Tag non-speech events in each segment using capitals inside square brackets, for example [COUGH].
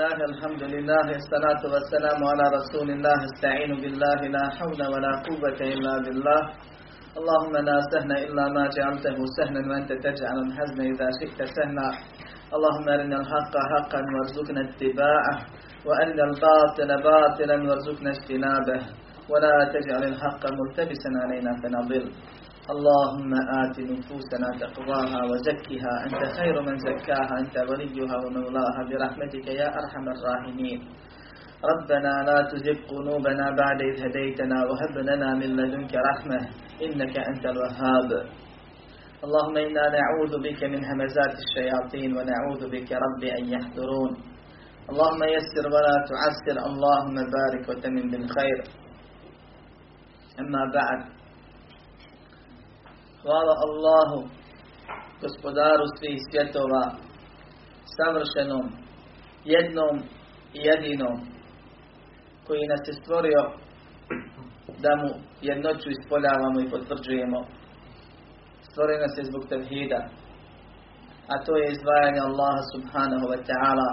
الله الحمد لله الصلاة والسلام على رسول الله استعين بالله لا حول ولا قوة إلا بالله. اللهم لا سهل إلا ما جعلته سهلا وأنت تجعل الحزن إذا شئت سهلا اللهم أرنا الحق حقا وارزقنا اتباعه وأرنا الباطل باطلا وارزقنا اجتنابه. ولا تجعل الحق ملتبسا علينا فنضل اللهم آت نفوسنا تقواها وزكها. أنت خير من زكاها أنت وليها ومولاها. برحمتك يا أرحم الراحمين. ربنا لا تزغ قلوبنا بعد إذ هديتنا وهب لنا من لدنك رحمة إنك أنت الوهاب. اللهم إنا نعوذ بك من همزات الشياطين ونعوذ بك رب أن يحضرون. اللهم يسر ولا تعسر. اللهم بارك وتمن بالخير. أما بعد Hvala Allahu, gospodaru svih svjetova, savršenom, jednom i jedinom, koji nas je stvorio da mu jednoću ispoljavamo i potvrđujemo. Stvorio nas je zbog tevhida, a to je izdvajanje Allaha subhanahu wa ta'ala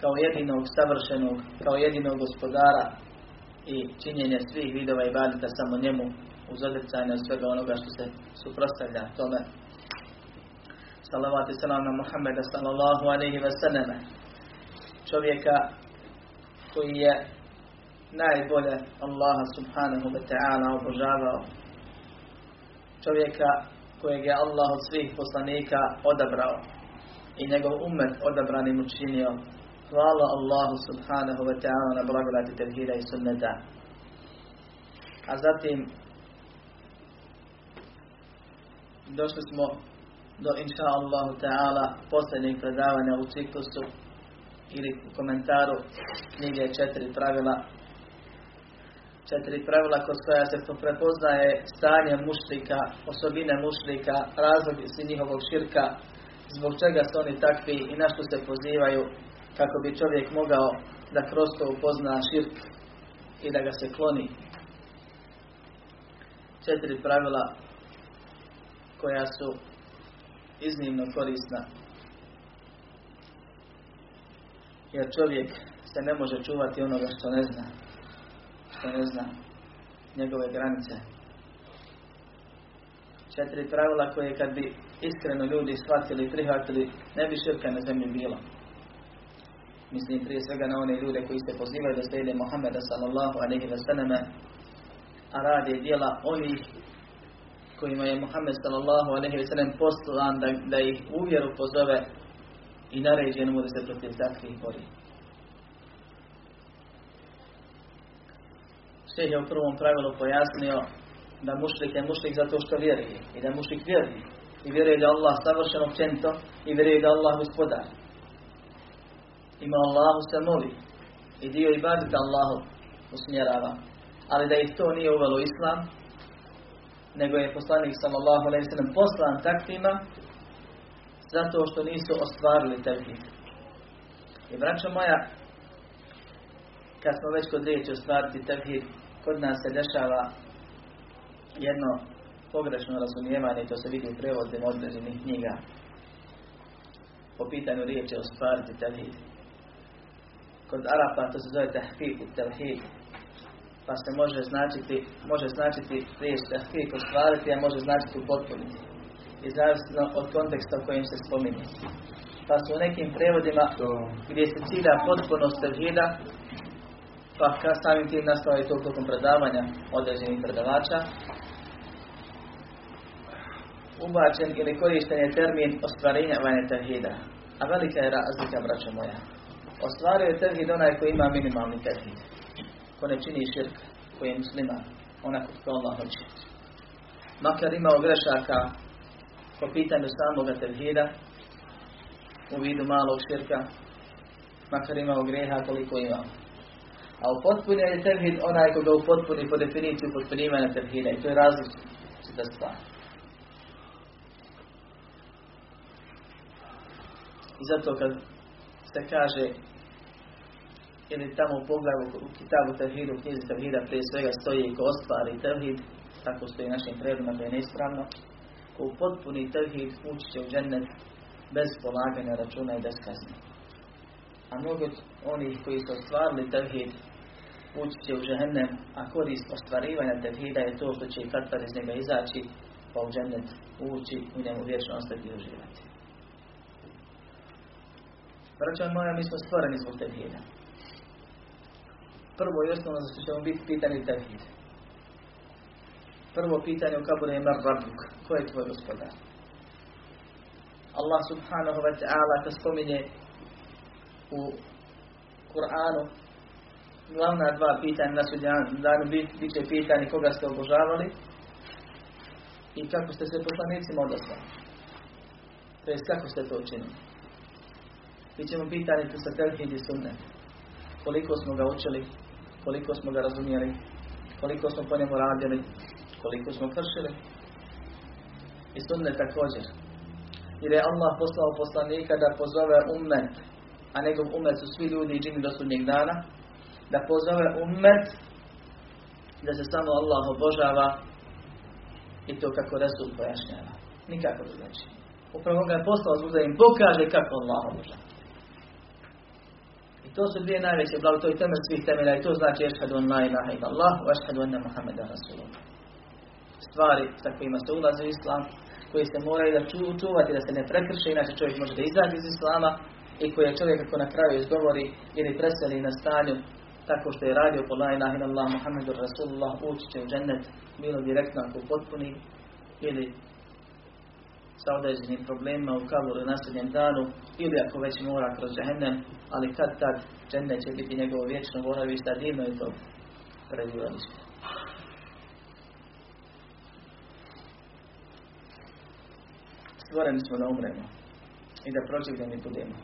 kao jedinog savršenog, kao jedinog gospodara i činjenje svih vidova i badita samo njemu uz odricanje od svega onoga što se suprostavlja tome. Salavat i salam na Muhammeda sallallahu alaihi wa sallam. Čovjeka koji je najbolje Allaha subhanahu wa ta'ala obožavao. Čovjeka kojeg je Allah od svih poslanika odabrao i njegov umet odabranim učinio. Hvala Allahu subhanahu wa ta'ala na blagodati tevhida i sunneta. A zatim došli smo do inša Allahu ta'ala posljednjeg predavanja u ciklusu ili u komentaru knjige četiri pravila četiri pravila kroz koja se prepoznaje stanje mušlika, osobine mušlika, razlog si njihovog širka, zbog čega su oni takvi i na što se pozivaju kako bi čovjek mogao da kroz to upozna širk i da ga se kloni. Četiri pravila koja su iznimno korisna. Jer čovjek se ne može čuvati onoga što ne zna. Što ne zna njegove granice. Četiri pravila koje kad bi iskreno ljudi shvatili i prihvatili, ne bi širka na zemlji bilo. Mislim prije svega na one ljude koji se pozivaju da slijede Muhammeda sallallahu alaihi wa sallam, a rade dijela onih kojima je Muhammed sallallahu alaihi wa sallam poslan da, da ih uvjeru pozove i naređeno mu da se protiv takvih bori. Šeh je u prvom pravilu pojasnio da mušlik je mušlik zato što vjeruje i da mušlik vjeruje i vjeruje da Allah savršen općenito i vjeruje da Allah gospodar. Ima Allahu se moli i dio ibadita Allahu usmjerava. Ali da ih to nije uvelo Islam, nego je poslanik sallallahu alejhi ve sellem poslan takvima zato što nisu ostvarili tevhid. I braćo moja, kad smo već kod riječi ostvariti tevhid, kod nas se dešava jedno pogrešno razumijevanje to se vidi u prevodima određenih knjiga po pitanju riječi ostvariti tevhid. Kod Arapa to se zove tahqiq tevhid, pa se može značiti, može značiti riječ tahqiq ostvariti, a može značiti upotpuniti. I zavisno od konteksta u kojem se spominje. Pa su u nekim prevodima gdje se cilja potpunost tevhida, pa ka samim tim nastavaju to tokom predavanja određenih predavača, ubačen ili korišten je termin ostvarenjavanje tevhida. A velika je razlika, braćo moja. Ostvario je tevhid onaj koji ima minimalni tevhid. Ko ne čini širk, koji je muslima, onako kako Allah hoće. Makar imao grešaka po pitanju samoga tevhida, u vidu malog širka, makar imao greha koliko imao. A u potpuni je tevhid onaj koga u potpuni po definiciju potpunivanja tevhida i to je različita stvar. I zato kad se kaže ili tamo u poglavu u kitabu Tevhidu, u knjizi Tevhida prije svega stoji ko ostvari Tevhid, tako stoji našim predima da je neispravno, ko potpuni Tevhid ući će u džennet bez polaganja računa i bez kazne. A mnogo onih koji su ostvarili tevhid ući će u žehennem, a korist ostvarivanja tevhida je to što će i kad iz njega izaći, pa u džennet ući u njemu vječno ostati i uživati. Braćan moja, mi smo stvoreni zbog tevhida. Prvo i osnovno što ćemo biti pitani tevhid. Prvo pitanje u kaburu je mar. Ko je tvoj gospodar? Allah subhanahu wa ta'ala kad spominje u Kur'anu glavna dva pitanja na sudnjanu danu bit, bit će pitanje koga ste obožavali i kako ste se poslanicima odostali. To jest kako ste to učinili. Bit ćemo pitanje tu sa telhid i sunnet. Koliko smo ga učili, koliko smo ga razumijeli, koliko smo po njemu radili, koliko smo kršili. I sunnet također. Jer je Allah poslao poslanika da pozove ummet, a njegov ummet su svi ljudi i džini do sudnjeg dana, da pozove ummet da se samo Allah obožava i to kako Resul pojašnjava. Nikako znači. Upravo ga je poslao zbog da im pokaže kako Allah obožava. To su dvije najveće blago, to je temelj svih temelja i to znači ešhadu an la ilaha ila Allah wa ešhadu anna Muhammeda Rasulullah. Stvari sa kojima se ulazi u Islam, koji se moraju da čuvati, da se ne prekrše, inače čovjek može da izađe iz Islama i koje čovjek ako na kraju izgovori ili preseli na stanju tako što je radio po la ilaha illallah Muhammedu Rasulullah ući će u džennet bilo direktno ako potpuni ili sa određenim problemima u kaburu na sudnjem danu ili ako već mora kroz džehennem ali kad tad džennet će biti njegovo vječno boravište divno je to prebivalište stvoreni smo da umremo i da proživljeni budemo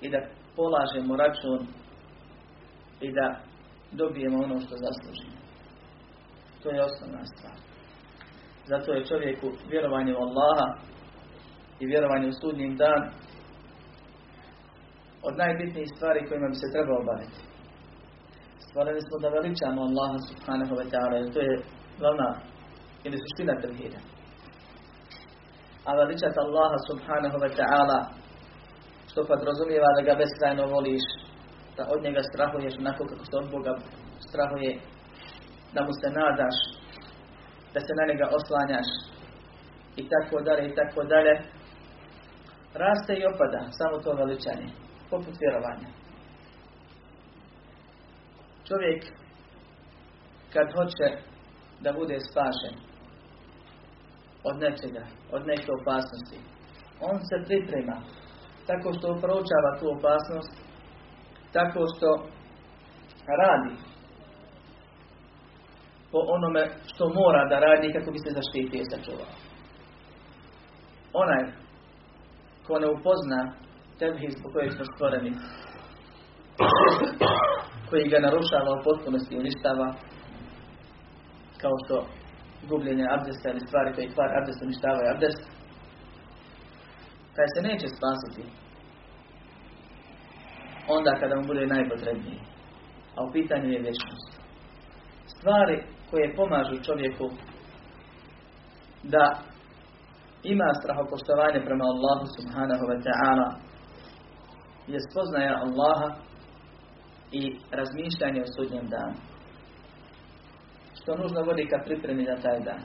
i da polažemo račun i da dobijemo ono što zaslužimo. To je osnovna stvar. Zato je čovjeku vjerovanje u Allaha i vjerovanje u sudnjim dan od najbitnijih stvari kojima bi se trebao baviti. Stvarili smo da veličamo Allaha subhanahu wa ta'ala jer to je glavna ili suština tevhida. A veličati Allaha subhanahu wa ta'ala što podrazumijeva da ga beskrajno voliš da od njega strahuješ onako kako se od Boga strahuje, da mu se nadaš, da se na njega oslanjaš. I tako dalje i tako dalje, raste i opada samo to veličanje, poput vjerovanja. Čovjek kad hoće da bude spašen od nečega, od neke opasnosti, on se priprema. Tako što proučava tu opasnost tako što radi po onome što mora da radi kako bi se zaštitio i sačuvao. Onaj ko ne upozna tevhid po kojeg smo stvoreni, koji ga narušava u potpunosti i uništava, kao što gubljenje abdesta ili stvari koje kvar abdest uništavaju abdest, taj se neće spasiti onda kada mu bude najpotrebniji. A u pitanju je vječnost. Stvari koje pomažu čovjeku da ima strahopoštovanje prema Allahu subhanahu wa ta'ala je spoznaja Allaha i razmišljanje o sudnjem danu. Što nužno vodi ka pripremi za taj dan.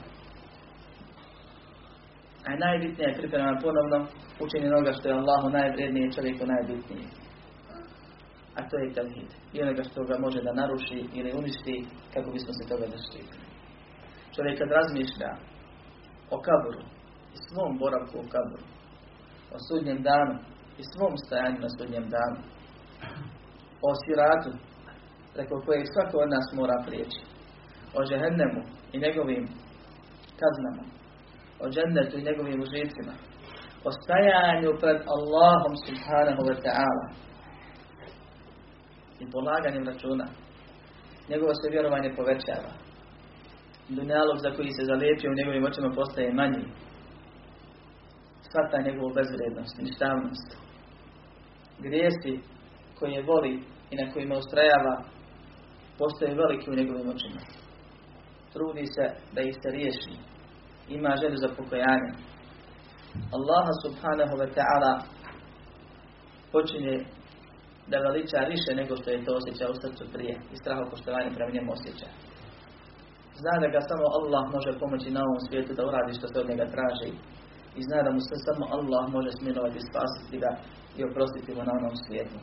A najbitnija je priprema ponovno učenje onoga što je Allahu najvrednije čovjeku najbitnije a to je tevhid. I onoga što ga može da naruši ili uništi kako bismo se toga zaštitili. Čovjek kad razmišlja o kaburu i svom boravku u kaburu, o sudnjem danu i svom stajanju na sudnjem danu, o siratu preko kojeg svako od nas mora prijeći, o žehennemu i njegovim kaznama, o džennetu i njegovim užicima, o stajanju pred Allahom subhanahu wa ta'ala, i polaganjem računa, njegovo se vjerovanje povećava. Dunjalog za koji se zalijepio u njegovim očima postaje manji. Svata njegovu bezvrednost, ništavnost. Grijesi koje voli i na kojima ustrajava postoje veliki u njegovim očima. Trudi se da ih se riješi. Ima želju za pokojanje. Allaha subhanahu wa ta'ala počinje da veliča više nego što je to osjećao u srcu prije i straho poštovanje prema njemu osjeća. Zna da ga samo Allah može pomoći na ovom svijetu da uradi što se od njega traži i zna da mu se samo Allah može smilovati, spasiti ga i oprostiti mu na onom svijetu.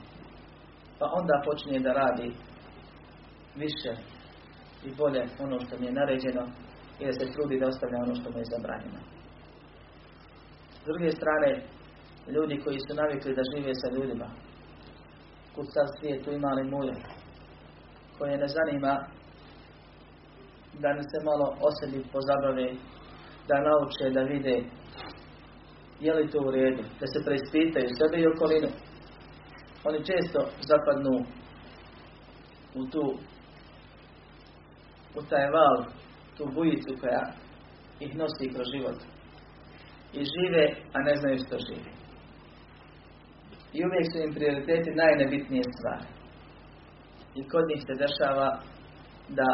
Pa onda počinje da radi više i bolje ono što mi je naređeno i da se trudi da ostavlja ono što mu je zabranjeno. S druge strane, ljudi koji su navikli da žive sa ljudima, kud sad svijetu imali muje, koje ne zanima da ne se malo o sebi pozabave, da nauče, da vide je li to u redu, da se preispitaju sebe i okolinu. Oni često zapadnu u tu u taj val, tu bujicu koja ih nosi kroz život. I žive, a ne znaju što žive. I uvijek su im prioriteti najnebitnije stvari. I kod njih se dešava da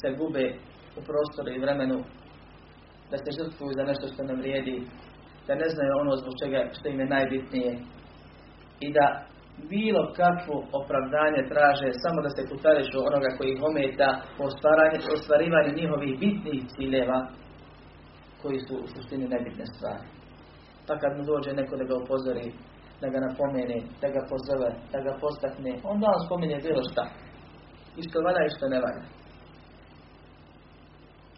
se gube u prostoru i vremenu, da se žrtvuju za nešto što ne vrijedi, da ne znaju ono zbog čega što im je najbitnije i da bilo kakvo opravdanje traže samo da se putarišu onoga koji ih ometa po ostvarivanju njihovih bitnih ciljeva koji su u suštini nebitne stvari. Pa kad mu dođe neko da ga upozori, da ga napomene, da ga pozove, da ga postakne, onda on spominje bilo šta. I što valja i što ne valja.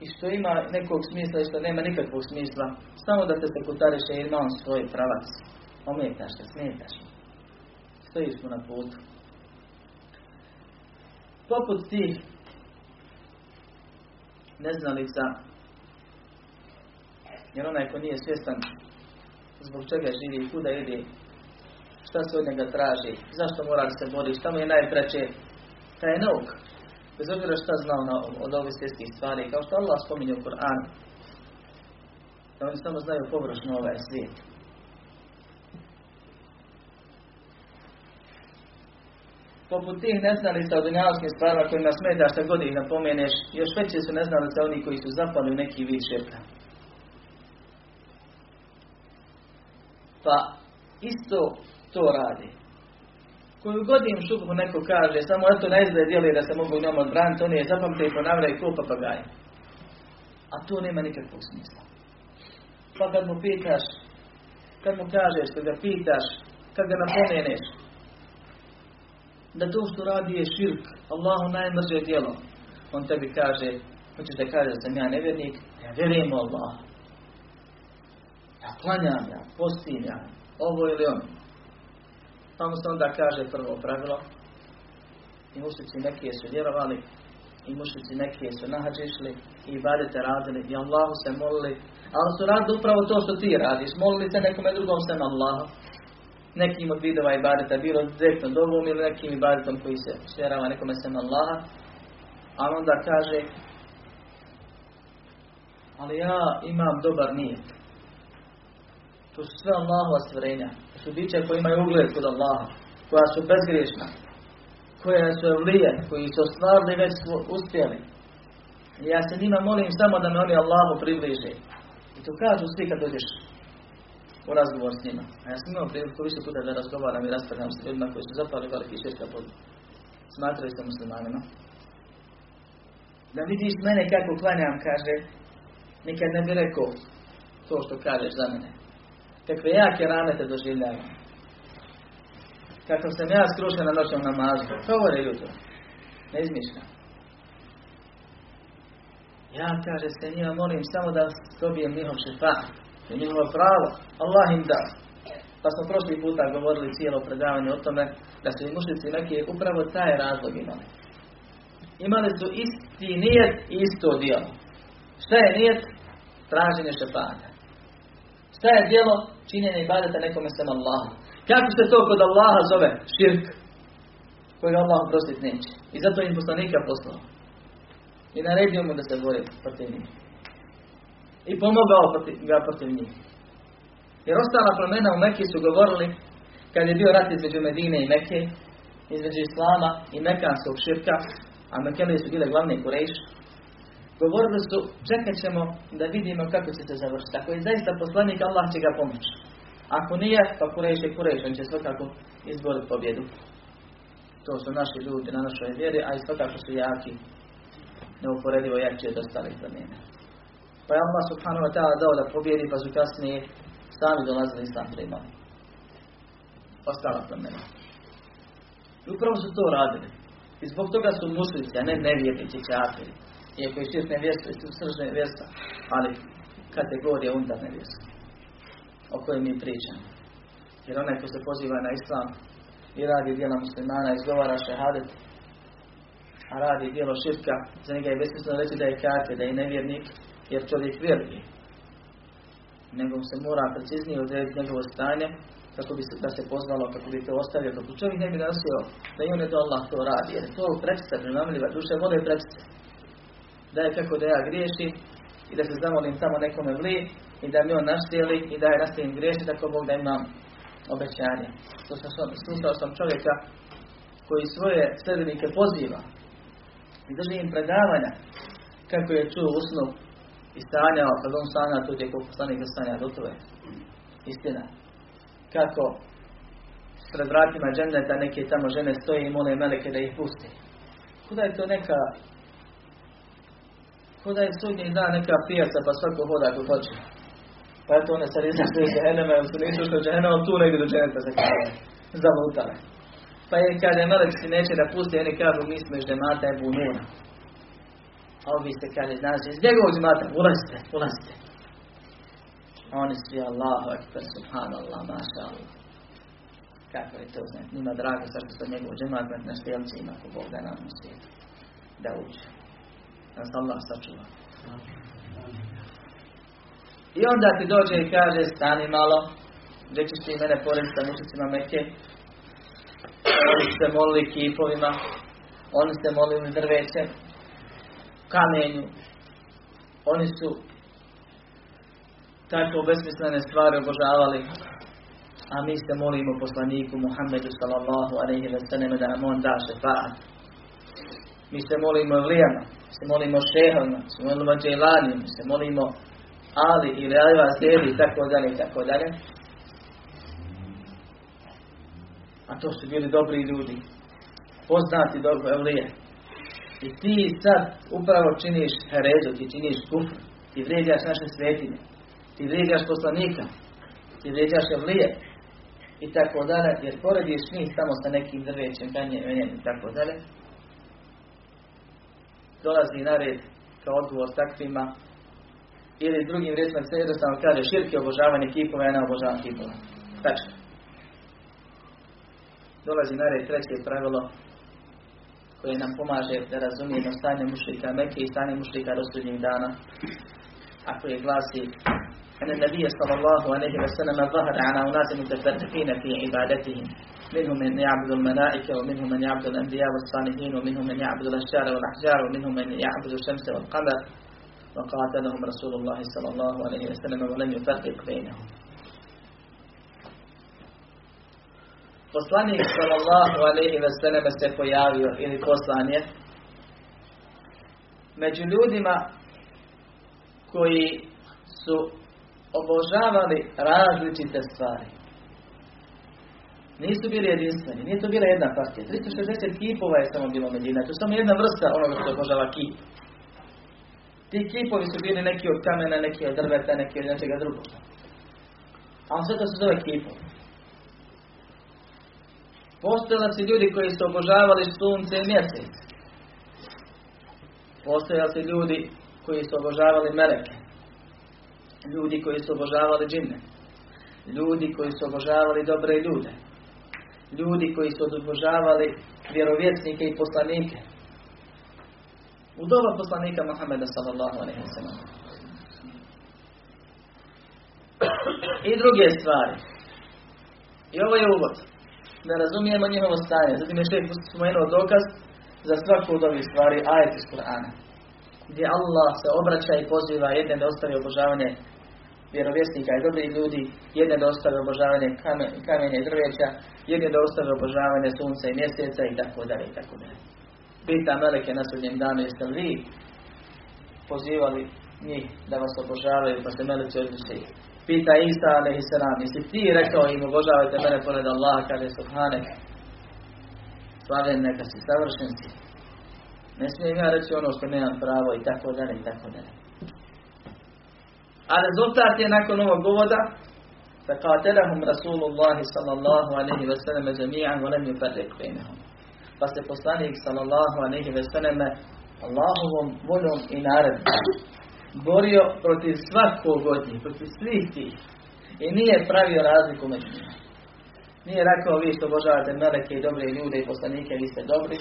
I što ima nekog smisla i što nema nikakvog smisla, samo da te se putariše jer ima on svoj pravac. Ometaš te, smetaš stojiš mu na putu. Poput tih neznalica, jer onaj ko nije svjestan zbog čega živi i kuda ide, šta se od njega traži, zašto mora se bori, šta mu je najpreće, taj je nauk. Bez obzira šta znao na, od ovih svjetskih stvari, kao što Allah spominje u Koranu, da oni samo znaju površno ovaj svijet. poput tih neznalica o dunjavskim stvarima kojima smeta šta god ih napomeneš, još veće su neznalice oni koji su zapali u neki vid širka. Pa isto to radi. Koju god im šubhu neko kaže, samo eto na izgled djeluje da se mogu njom odbraniti, oni je zapamte i ponavlja i ko papagaj. A to nema nikakvog smisla. Pa kad mu pitaš, kad mu kažeš, kad ga pitaš, kad ga napomeneš, da to što radi je širk, Allahu najmrže djelo. On tebi kaže, hoćeš da kaže da sam ja nevjernik, ja vjerujem Allah. Ja klanjam, ja postim, ja ovo ili ono. Pa mu se onda kaže prvo pravilo. I mušici neki su vjerovali, i mušici neki su nahađišli, i badete radili, i Allahu se molili, ali su radili upravo to što ti radiš. Molili se nekome drugom sem Allahu nekim od vidova ibadeta, bilo direktno dovom ili nekim ibadetom koji se svjerava nekome sem Allaha, a onda kaže ali ja imam dobar nijet. To su sve Allahova stvorenja. To su biće koji imaju ugled kod Allaha, koja su bezgriješna, koja su evlije, koji su ostvarili već uspjeli. I ja se njima molim samo da me oni Allahu približe. I to kažu svi kad dođeš u razgovor s njima. A ja sam imao priliku više puta da razgovaram i raspravljam s ljudima koji su zapali veliki širka pod smatraju se muslimanima. Da vidiš mene kako klanjam, kaže, nikad ne bi rekao to što kažeš za mene. Kakve jake rane te doživljavam. Kako sam ja skrušen na noćnom namazu. Govore jutro. Ne izmišljam. Ja, kaže se, njima molim samo da dobijem njihov šefat je njihovo pravo. Allah im da. Pa smo prošli puta govorili cijelo predavanje o tome da su i mušnici neki upravo taj razlog imali. Imali su isti nijet i isto djelo. Šta je nijet? Traženje šefata. Šta je djelo? Činjenje i badeta nekome sem Allahu. Kako se to kod Allaha zove? Širk. Koji Allah prostit neće. I zato im poslanika poslao. I naredio mu da se bori protiv njih i pomogao ga protiv njih. Jer ostala plemena u Mekiji su govorili, kad je bio rat između Medine i Mekke, između Islama i Mekanskog širka, a Mekelije su bile glavne kurejš, govorili su, čekat ćemo da vidimo kako će se završiti. Ako je zaista poslanik, Allah će ga pomoći. Ako nije, pa Kureš je Kureš, on će svakako izboriti pobjedu. To su naši ljudi na našoj vjeri, a i svakako su jaki, neuporedivo jači od ostalih plemena. Pa je Allah subhanahu wa ta'ala dao da pobjedi, pa su kasnije sami dolazili sam primali. Ostala plemena. I upravo su to radili. I zbog toga su muslici, a ne nevjernici čafiri. Iako je širk nevjerstva, i sržne nevjerstva, ali kategorija unutar nevjerstva. O kojoj mi pričamo. Jer onaj ko se poziva na islam i radi dijela muslimana, izgovara šehadet, a radi dijelo širka, za njega je besmisleno reći da je kafir, da je nevjernik, jer čovjek vjeruje. Nego se mora preciznije odrediti njegovo stanje, kako bi se, da se pozvalo, kako bi to ostavio, kako čovjek ne bi nosio da i on je to Allah to radi, jer to prečica primamljiva, duše vole prečice. Da je kako da ja griješim i da se zamolim tamo nekome vli i da mi on naštijeli i da je nastavim griješiti tako Bog da imam obećanje. Slušao sam čovjeka koji svoje sredbenike poziva i drži im predavanja kako je čuo usnu i stanjao, kad on stanja tu je poslanika stanja, gotovo je. Istina kako pred vratima dženneta neke tamo žene stoje i mole meleke da ih pusti. Kuda je to neka Kuda je sudnji dan neka pijaca pa svako hoda ako hoće. Pa eto one sad izašli iz džehennema, jer su nisu što džehennema, tu negdje do kaže. Zamutale. Pa je kaže melek si neće da pusti, oni kažu mi smo iz džemata je bununa. A ovi se kaže, znači, iz njegovog džemata, ulazite, ulazite. Oni svi Allahu Akbar, Subhanallah, Maša Allah. Kako je to znači? Nima drago sad što njegov džemat na stijelcima ako Bog da nam u svijetu. Da uđe. Da se Allah sačuva. I onda ti dođe i kaže stani malo, ćeš ti mene porediti sa mučicima Mekke. Oni se molili kipovima, oni se molili drvećem, kamenju. Oni su tako besmislene stvari obožavali, a mi se molimo poslaniku Muhammedu sallallahu alaihi wa sallam da nam on da šefaat. Mi se molimo vlijama, se molimo šehovima, se molimo dželanima, se molimo Ali ili Aliva Sedi i tako dalje tako dalje. A to su bili dobri ljudi, poznati dobro evlije. I ti sad upravo činiš herezu, ti činiš kufr, ti vrijeđaš naše svetinje ti vrijeđaš poslanika, ti vrijeđaš evlije i tako dalje, jer porediš njih samo sa nekim drvećem, kanjem, i tako dalje. Dolazi na red kao odgovor s takvima ili drugim riječima se jednostavno kaže širke obožavanje kipova, ja ne obožavam kipova. Tačno. Dolazi na red treće pravilo koje nam pomaže da razumijemo stanje mušlika Mekke i stanje mušlika do dana. A koje glasi أن النبي صلى الله عليه وسلم ظهر على أناس متفرقين في عبادتهم. منهم من يعبد الملائكة ومنهم من يعبد الأنبياء والصالحين ومنهم من يعبد الأشجار والأحجار ومنهم من يعبد الشمس والقمر. وقاتلهم رسول الله صلى الله عليه وسلم ولم يفرق بينهم. Poslanik sallallahu alaihi ve selleme se pojavio ili poslan je među ljudima koji su obožavali različite stvari. Nisu bili jedinstveni, nije to bila jedna partija. 360 kipova je samo bilo Medina, to je samo jedna vrsta onoga što obožava kip. Ti kipovi su bili neki od kamena, neki od drveta, neki od nečega drugog. A sve to se zove kipovi. Postojali su ljudi koji su obožavali sunce i mjesec. Postojali su ljudi koji su obožavali meleke ljudi koji su obožavali džine, ljudi koji su obožavali dobre ljude, ljudi koji su obožavali vjerovjesnike i poslanike. U doba poslanika Muhammeda sallallahu alaihi wa sallam. I druge stvari. I ovo je uvod. Da razumijemo njihovo stanje. Zatim je šef spomenuo dokaz za svaku od ovih stvari ajet iz Kur'ana. Gdje Allah se obraća i poziva jedne da ostavi obožavanje vjerovjesnika i dobrih ljudi, jedne da obožavanje kamenja i drveća, jedne da obožavanje sunca i mjeseca i tako dalje i tako dalje. Pita Meleke na sudnjem danu, jeste li vi pozivali njih da vas obožavaju, pa se meleci odliče. Pita Isa alaihi salam, jesi ti rekao im obožavajte mene pored Allaha, kaže Subhane, slaven neka si, savršen si. Ne smijem ja reći ono što nemam pravo i tako dalje i tako dalje. A rezultat je nakon ovog govoda فقاتلهم رسول الله صلى الله عليه وسلم جميعا ولم يفرق بينهم pa se poslanik sallallahu alejhi ve selleme Allahovom voljom i naredbom borio protiv svakog od njih, protiv svih tih i nije pravio razliku među njima. Nije rekao vi što obožavate meleke i dobre ljude i poslanike, vi ste dobri,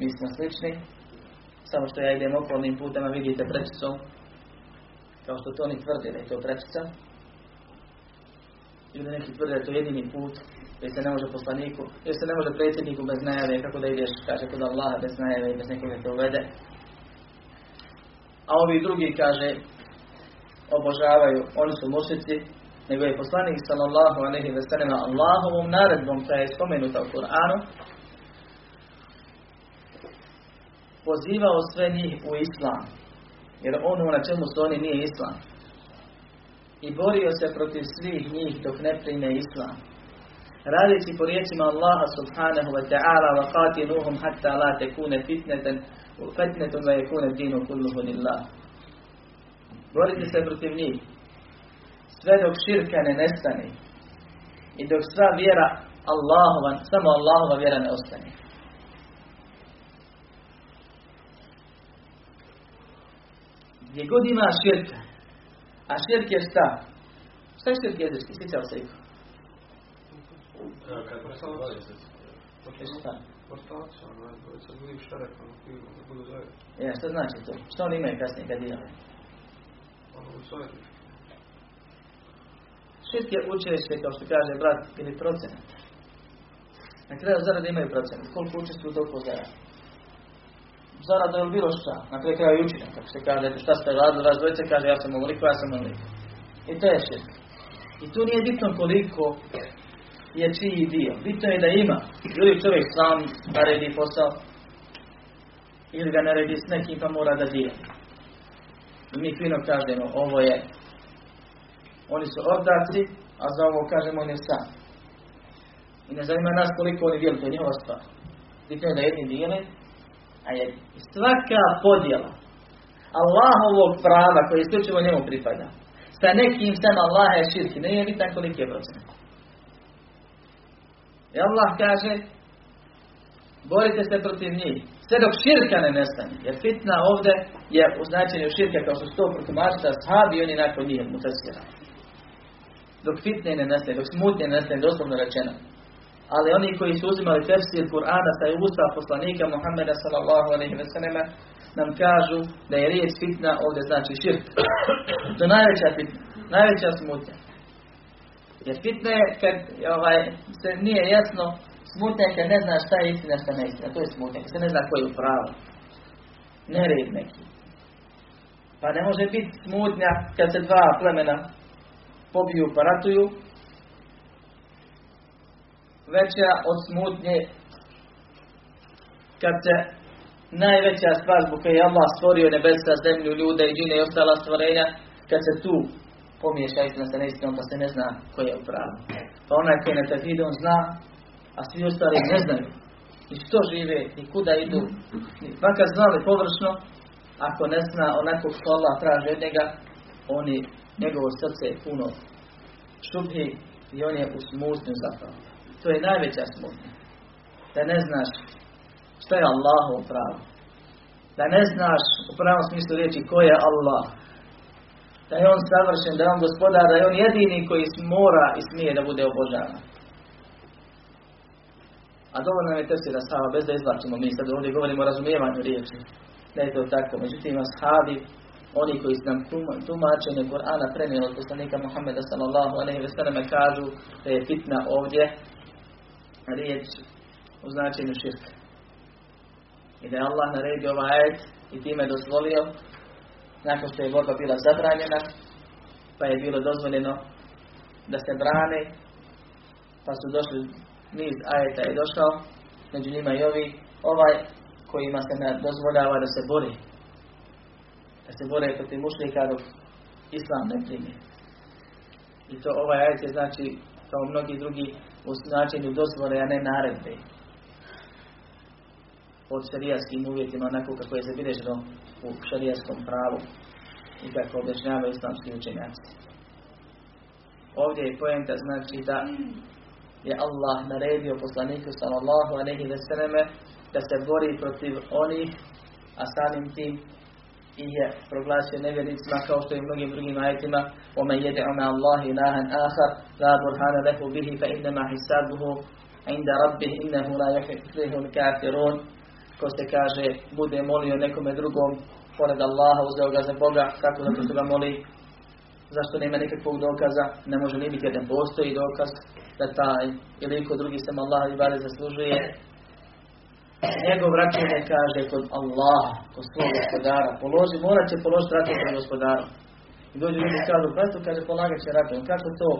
mi smo slični, samo što ja idem okolnim putem, a vidite prečicom, kao što to oni tvrde da je to prečica, ili neki tvrde da je to jedini put, jer se ne može poslaniku, jer se ne može predsjedniku bez najave, kako da ideš, kaže kod Allaha bez najave i bez nekoga te uvede. A ovi drugi, kaže, obožavaju, oni su mušici, nego je poslanik sallallahu alaihi ve sellem Allahovom naredbom koja je spomenuta u Kur'anu pozivao sve njih u islam. Jer ono na čemu su oni nije islam. I borio se protiv svih njih dok ne prime islam. Radeći po riječima Allaha subhanahu wa ta'ala wa qatiluhum hatta la tekune fitneten fitnetun wa yakune dinu kulluhu lillah. Borite se protiv njih. Sve dok širka ne nestane. I dok sva vjera Allahova, samo Allahova vjera ne ostane. Gdje god ima širka, a širk je šta? Šta je širk jezički? Sjećao se ih? Šta? Portacija, ne, dvojica ljudi šerekom, da budu zajedno. Ja, šta znači to? Šta oni imaju kasnije kad dijele? Ono u zajedničku. Širk je učešće, kao što kaže brat, ili procenat. Na kraju zarade imaju procenat. Koliko učestvuju, toliko zarade. Zarada je bilo šta. Na kraju kraju učinak. Kako se kaže, šta ste radili, vas dvojice kaže, ja sam ovoliko, ja sam ovoliko. I to je širk. I tu nije bitno koliko je čiji dio. Bitno je da ima. Ili čovjek sam naredi posao, ili ga naredi s nekim pa mora da dijeli. I mi fino kažemo, ovo je, oni su ordaci, a za ovo kažemo on je sam. I ne zanima nas koliko oni dijeli, to je njihova stvar. Bitno je da jedni dijele, a je svaka podjela Allahovog prava koje isključivo njemu pripada. Sa nekim sam Allah je širki, ne je bitan koliki je procenat. I Allah kaže, borite se protiv njih. Sve dok širka ne nestane. Jer fitna ovdje je u značenju širka kao što sto protumačita sahabi i oni nakon njih mutasira. Dok fitne ne nestane, dok smutnje ne nestane, doslovno rečeno. Ali oni koji su uzimali tefsir Kur'ana sa usta poslanika Muhammeda sallallahu alaihi ve nam kažu da je riječ fitna ovdje znači širk. To je najveća fitna, najveća smutnja. Jer fitna je kad ovaj, se nije jasno, smutnja je kad ne znaš šta je istina, šta ne istina. To je smutnja, kad se ne zna koji je pravo. Nered neki. Pa ne može biti smutnja kad se dva plemena pobiju pa ratuju, veća od smutnje kad se najveća stvar zbog koje je Allah stvorio nebesa, zemlju, ljude i džine i ostala stvorenja, kad se tu pomiješa istina sa neistinom pa se ne zna ko je u. Pa onaj koji na tevhid on zna, a svi ostali ne znaju i što žive i kuda idu. Makar znali površno, ako ne zna onako što Allah traži od njega, oni, njegovo srce je puno šubhi i on je u smutnju zapravo. To je najveća smutnja. Da ne znaš što je Allahov pravo. Da ne znaš u pravom smislu riječi ko je Allah. Da je on savršen, da je on gospodar, da je on jedini koji mora i smije da bude obožavan. A dovoljno nam je tefsira stava, bez da izvlačimo mi sad ovdje govorimo o razumijevanju riječi. Da je to tako. Međutim, ashabi, oni koji su nam tumačenje Kur'ana prenijeli od poslanika Muhammeda sallallahu alaihi ve kažu da je fitna ovdje riječ u značenju širka. I da je Allah naredio ovaj ajet i time dozvolio nakon što je borba bila zabranjena pa je bilo dozvoljeno da se brane pa su došli niz ajeta je došao među njima i ovi ovaj kojima se ne dozvoljava da se bori Da se bore protiv mušlika dok Islam ne primi. I to ovaj ajet je znači kao mnogi drugi u značenju dozvore, a ne naredbe. Pod šarijaskim uvjetima, onako kako je zabilježeno u šarijaskom pravu i kako objašnjavaju islamski učenjaci. Ovdje je poenta znači da je Allah naredio poslaniku sallallahu alaihi ve da se bori protiv onih, a samim tim ih je proglasio nevjernicima kao što je u mnogim drugim ajetima وَمَنْ يَدْعُ مَا اللَّهِ إِلَهًا آخَرْ لَا بُرْهَانَ لَهُ بِهِ فَإِنَّمَا حِسَابُهُ عِنْدَ رَبِّهِ إِنَّهُ لَا يُحِفْلِهُ الْكَافِرُونَ Ko se kaže, bude molio nekome drugom, pored Allaha, uzeo ga za Boga, kako zato što ga moli, zašto nema nikakvog dokaza, ne može ni biti jedan postoji dokaz da taj ili ko drugi sem Allah i bare zaslužuje. Njegov račun je kaže kod Allaha, kod svog gospodara. Položi, morat će položiti račun kod gospodara. I dođu ljudi kažu, brato, kaže, polagat će račun. Kako to?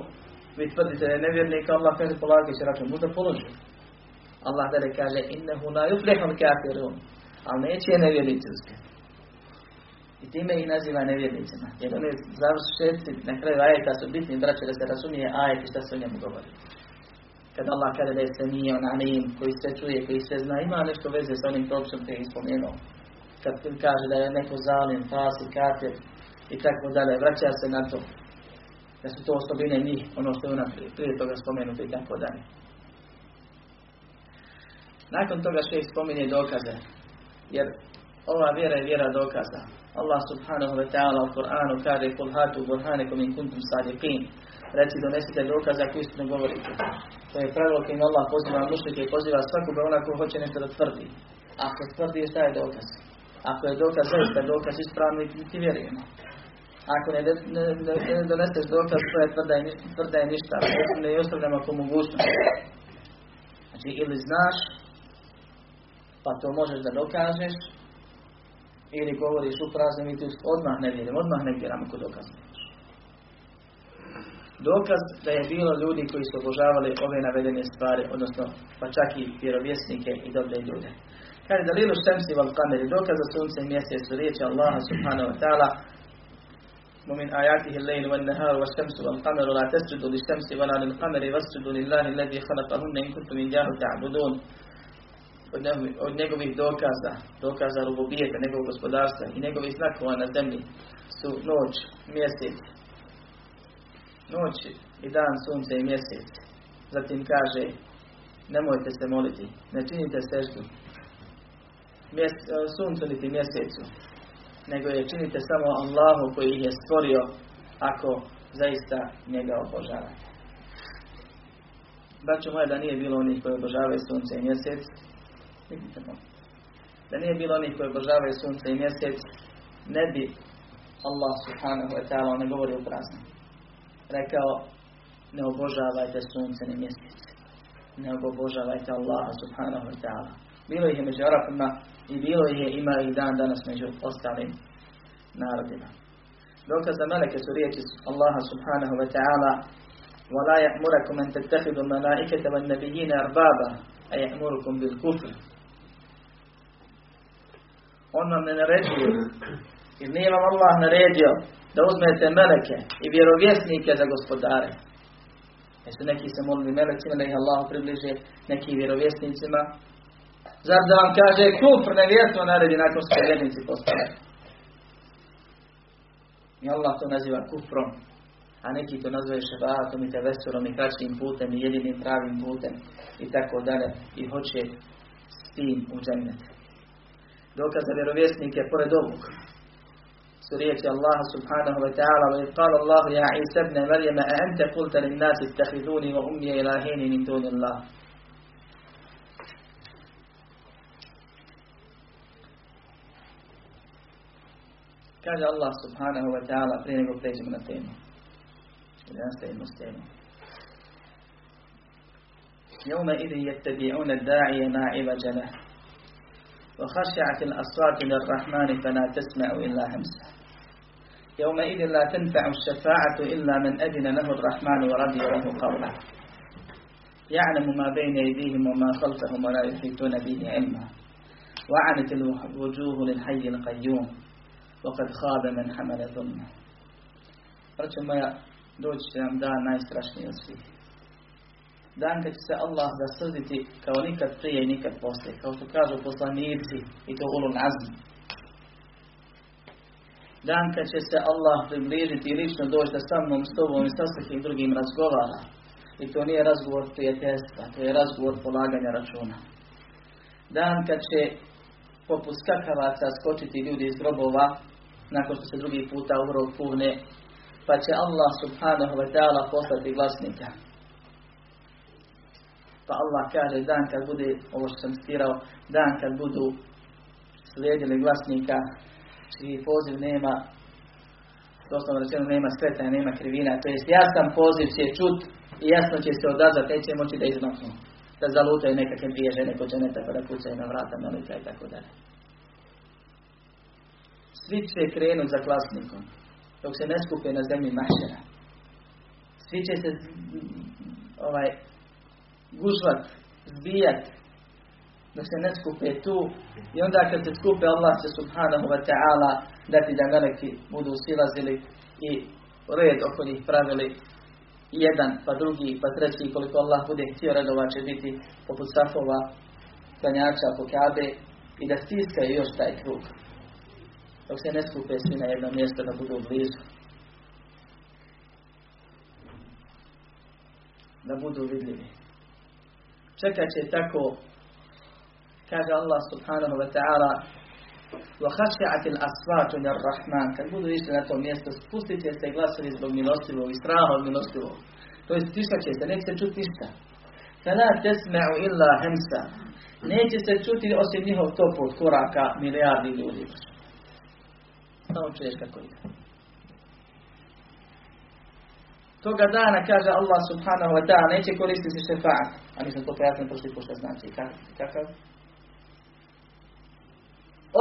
Vi tvrdite da je nevjernik, Allah kaže, polagat će račun. Možda položi. Allah da kaže, innehu la yuflihul kafirun. Ali neće je nevjernici. I time ih naziva nevjernicima. Jer oni završetci na kraju ajeta su bitni, braće, da se razumije ajet i šta se o njemu govori. Kad Allah kaže da je se nije on anim, koji sve čuje, koji sve zna, ima nešto veze s onim propisom koji je spomenuo. Kad kaže da je neko zalim, fasi, kafir i tako dalje, vraća se na to. Da su to osobine njih, ono što je ona prije toga spomenuto i tako dalje. Nakon toga što ih spominje dokaze, jer ova vjera je vjera dokaza. Allah subhanahu wa ta'ala u Kur'anu kaže kul hatu burhanekom in kuntum sadiqin. Reci donesite dokaza ako istinu govorite. To je pravilo kojim Allah poziva mušnike i poziva svakoga ona ko hoće nešto da tvrdi. Ako tvrdi šta je dokaz? Ako je dokaz zaista dokaz ispravni ti vjerujemo. Ako ne, ne, ne, ne doneseš dokaz koja tvrda je, tvrda je ništa, ne i ostavljamo ako mogućnost. Znači ili znaš pa to možeš da dokažeš ili govoriš u praznom i ti odmah ne vjerujem, odmah ne vjeram ako dokaz Dokaz da je bilo ljudi koji su obožavali ove navedene stvari, odnosno pa čak i vjerovjesnike i dobre ljude. Kaže da lilu štemsi val kameri, dokaz za sunce i mjesec su riječi Allaha subhanahu wa ta'ala ومن آياته الليل والنهار والشمس والقمر لا تسجدوا للشمس ولا للقمر واسجدوا لله الذي خلقهن إن كنتم إياه تعبدون od njegovih dokaza, dokaza rububijeta, njegovog gospodarstva i njegovih znakova na zemlji su noć, mjesec, noć i dan, sunce i mjesec. Zatim kaže, nemojte se moliti, ne činite seždu Mjese, suncu niti mjesecu, nego je činite samo Allahu koji ih je stvorio ako zaista njega obožavate. Braćo moje, da nije bilo onih koji obožavaju sunce i mjesec, Vidite Da nije bilo onih koji obožavaju sunce i mjesec, ne bi Allah subhanahu wa ta'ala, ne govori u praznu. Rekao, ne obožavajte sunce ni mjesec. Ne obožavajte Allaha subhanahu wa ta'ala. Bilo ih je među Arapima i bilo ih je, ima i dan danas među ostalim narodima. Dokaz da meleke su riječi Allaha subhanahu wa ta'ala وَلَا يَأْمُرَكُمْ أَن تَتَّخِذُوا الْمَلَائِكَةَ وَالنَّبِيِّينَ أَرْبَابًا أَيَأْمُرُكُمْ بِالْكُفْرِ On vam ne naređuje. Jer nije vam Allah naredio da uzmete meleke i vjerovjesnike za gospodare. Jesu neki se molili melecima da ih Allah približe neki vjerovjesnicima. Zar da vam kaže kufr nevjerstvo naredi nakon što vjernici postane? I Allah to naziva kufrom. A neki to nazivaju šebatom i tevesurom i kraćim putem i jedinim pravim putem i tako dalje. I hoće s tim u dokaz za vjerovjesnike pored ovog سورية الله سبحانه وتعالى وإذ قال الله يا عيسى ابن مريم أأنت قلت للناس اتخذوني وأمي إلهين من دون الله؟ قال الله سبحانه وتعالى فين يقول nego من التيمة temu. Ili يومئذ يتبعون الداعي ما عوج له وخشعت الأصوات للرحمن فلا تسمع إلا همسه. يومئذ لا تنفع الشفاعة إلا من أذن له الرحمن ورضي له قولا يعلم ما بين أيديهم وما خلفهم ولا يحيطون به علما وعنت الوجوه للحي القيوم وقد خاب من حمل ظلمه Hoćemo ja doći će nam dan najstrašniji od svih. Dan kad će se Allah zasrditi kao nikad prije i nikad poslije. Kao što kažu poslanici i to ulu nazmi. Dan kad će se Allah približiti i lično doći da sa mnom, s tobom i sa svakim drugim razgovara. I to nije razgovor prijateljstva, to je razgovor polaganja računa. Dan kad će poput skakavaca skočiti ljudi iz grobova, nakon što se drugi puta u grob pune, pa će Allah subhanahu wa ta'ala poslati glasnika. Pa Allah kaže dan kad bude, ovo što sam stirao, dan kad budu slijedili glasnika, čiji poziv nema, doslovno rečeno nema skretanja, nema krivina, to jest jasan poziv će čut i jasno će se odazvati, neće moći da izmaknu. Da zalutaju nekakve dvije žene kod dženeta pa da kucaju na vrata melika i tako dalje. Svi će krenuti za glasnikom, dok se ne skupe na zemlji mašera. Svi će se ovaj, gužvat, zbijat, dok se ne skupe tu. I onda kad se skupe Allah se subhanahu wa ta'ala dati da meleki budu silazili i red oko njih pravili jedan, pa drugi, pa treći, koliko Allah bude htio redova će biti poput safova, klanjača po kabe i da stiskaju još taj krug. Dok se ne skupe svi na jedno mjesto da budu blizu. Da budu vidljivi. Čekat će tako, kaže Allah subhanahu wa ta'ala, وَخَشَعَتِ الْأَصْوَاتُ لِلرَّحْمَنِ Kad budu išli na to mjesto, spustit će se glasovi zbog milostivog i straha od milostivog. To je tišat će se, neće se čuti ništa. فَلَا تَسْمَعُ إِلَّا هَمْسَ Neće se čuti osim njihov topot koraka milijardi ljudi. Samo čuješ kako ide. Toga dana kaže Allah subhanahu wa ta'ala neće koristiti šefaat. A mi smo to pojasnili prošli pošto znači. Kakav?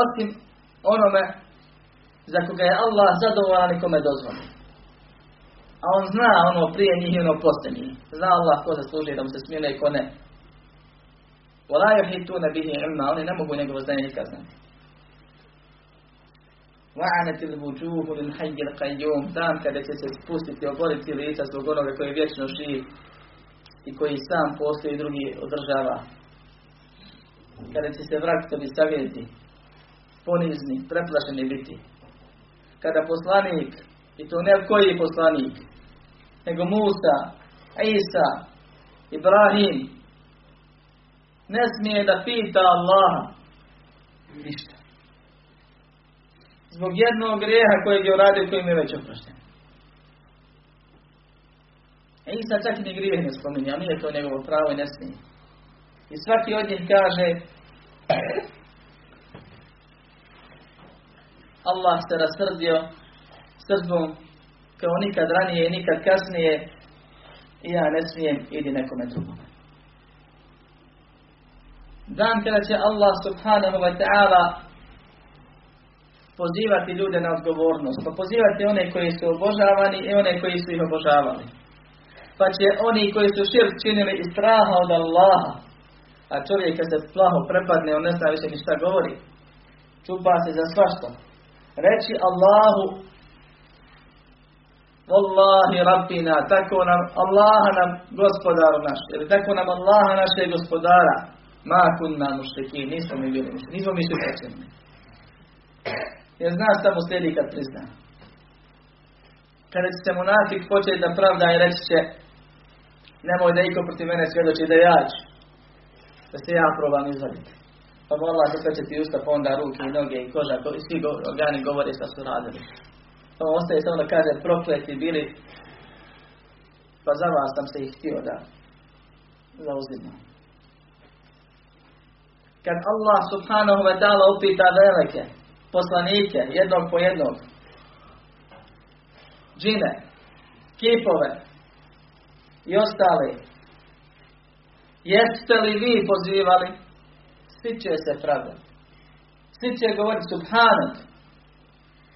Osim onome za koga je Allah zadovoljan i kome dozvoli. A on zna ono prije njih i ono poslije njih. Zna Allah ko zasluži da mu se smile i ko ne. وَلَا يَحِتُونَ بِهِ عِلْمًا Oni ne mogu njegovo znanje nikad znati. وَعَنَتِ الْوُجُوهُ لِلْحَيِّ الْقَيُّومِ Dan kada će se spustiti, oboriti lica zbog onoga koji je vječno živ i koji sam postoji i drugi održava. Kada će se vrakovi savjeti, ponizni, preplašeni biti. Kada poslanik, i to ne koji poslanik, nego Musa, Isa, Ibrahim, ne smije da pita Allaha ništa. Zbog jednog grijeha kojeg je uradio kojim je već oprošten. E Isa čak ni grijeh ne spominje, a nije to njegovo pravo i ne smije. I svaki od njih kaže Allah se rasrdio srdbom kao nikad ranije i nikad kasnije i ja ne smijem, idi nekome drugome. Dan kada će Allah subhanahu wa ta'ala pozivati ljude na odgovornost, pa pozivati one koji su obožavani i one koji su ih obožavali. Pa će oni koji su širk činili iz straha od Allaha, a čovjek kad se plaho prepadne, on ne zna više ni šta govori, čupa se za svašta. Reći Allahu, Wallahi Rabbina, tako nam, Allaha nam gospodaru naš, ili tako nam Allaha naše gospodara, ma kunna mušteki, nismo mi bili mušteki, nismo mi su počinili. Jer zna šta mu slijedi kad prizna. Kada će se monafik početi da pravda i reći će nemoj da iko protiv mene svjedoči da ja ću. Da se ja probam izvaditi. Pa Allah će ti usta, pa onda ruke i noge i koža, i svi organi govore šta su radili. Pa ostaje samo da kaže prokleti bili, pa za vas sam se ih htio da zauzimam. Kad Allah subhanahu wa ta'ala upita velike, poslanike, jednog po jednog, džine, kipove i ostale, jeste li vi pozivali? Svi će se pravdati. Svi će govoriti subhanat.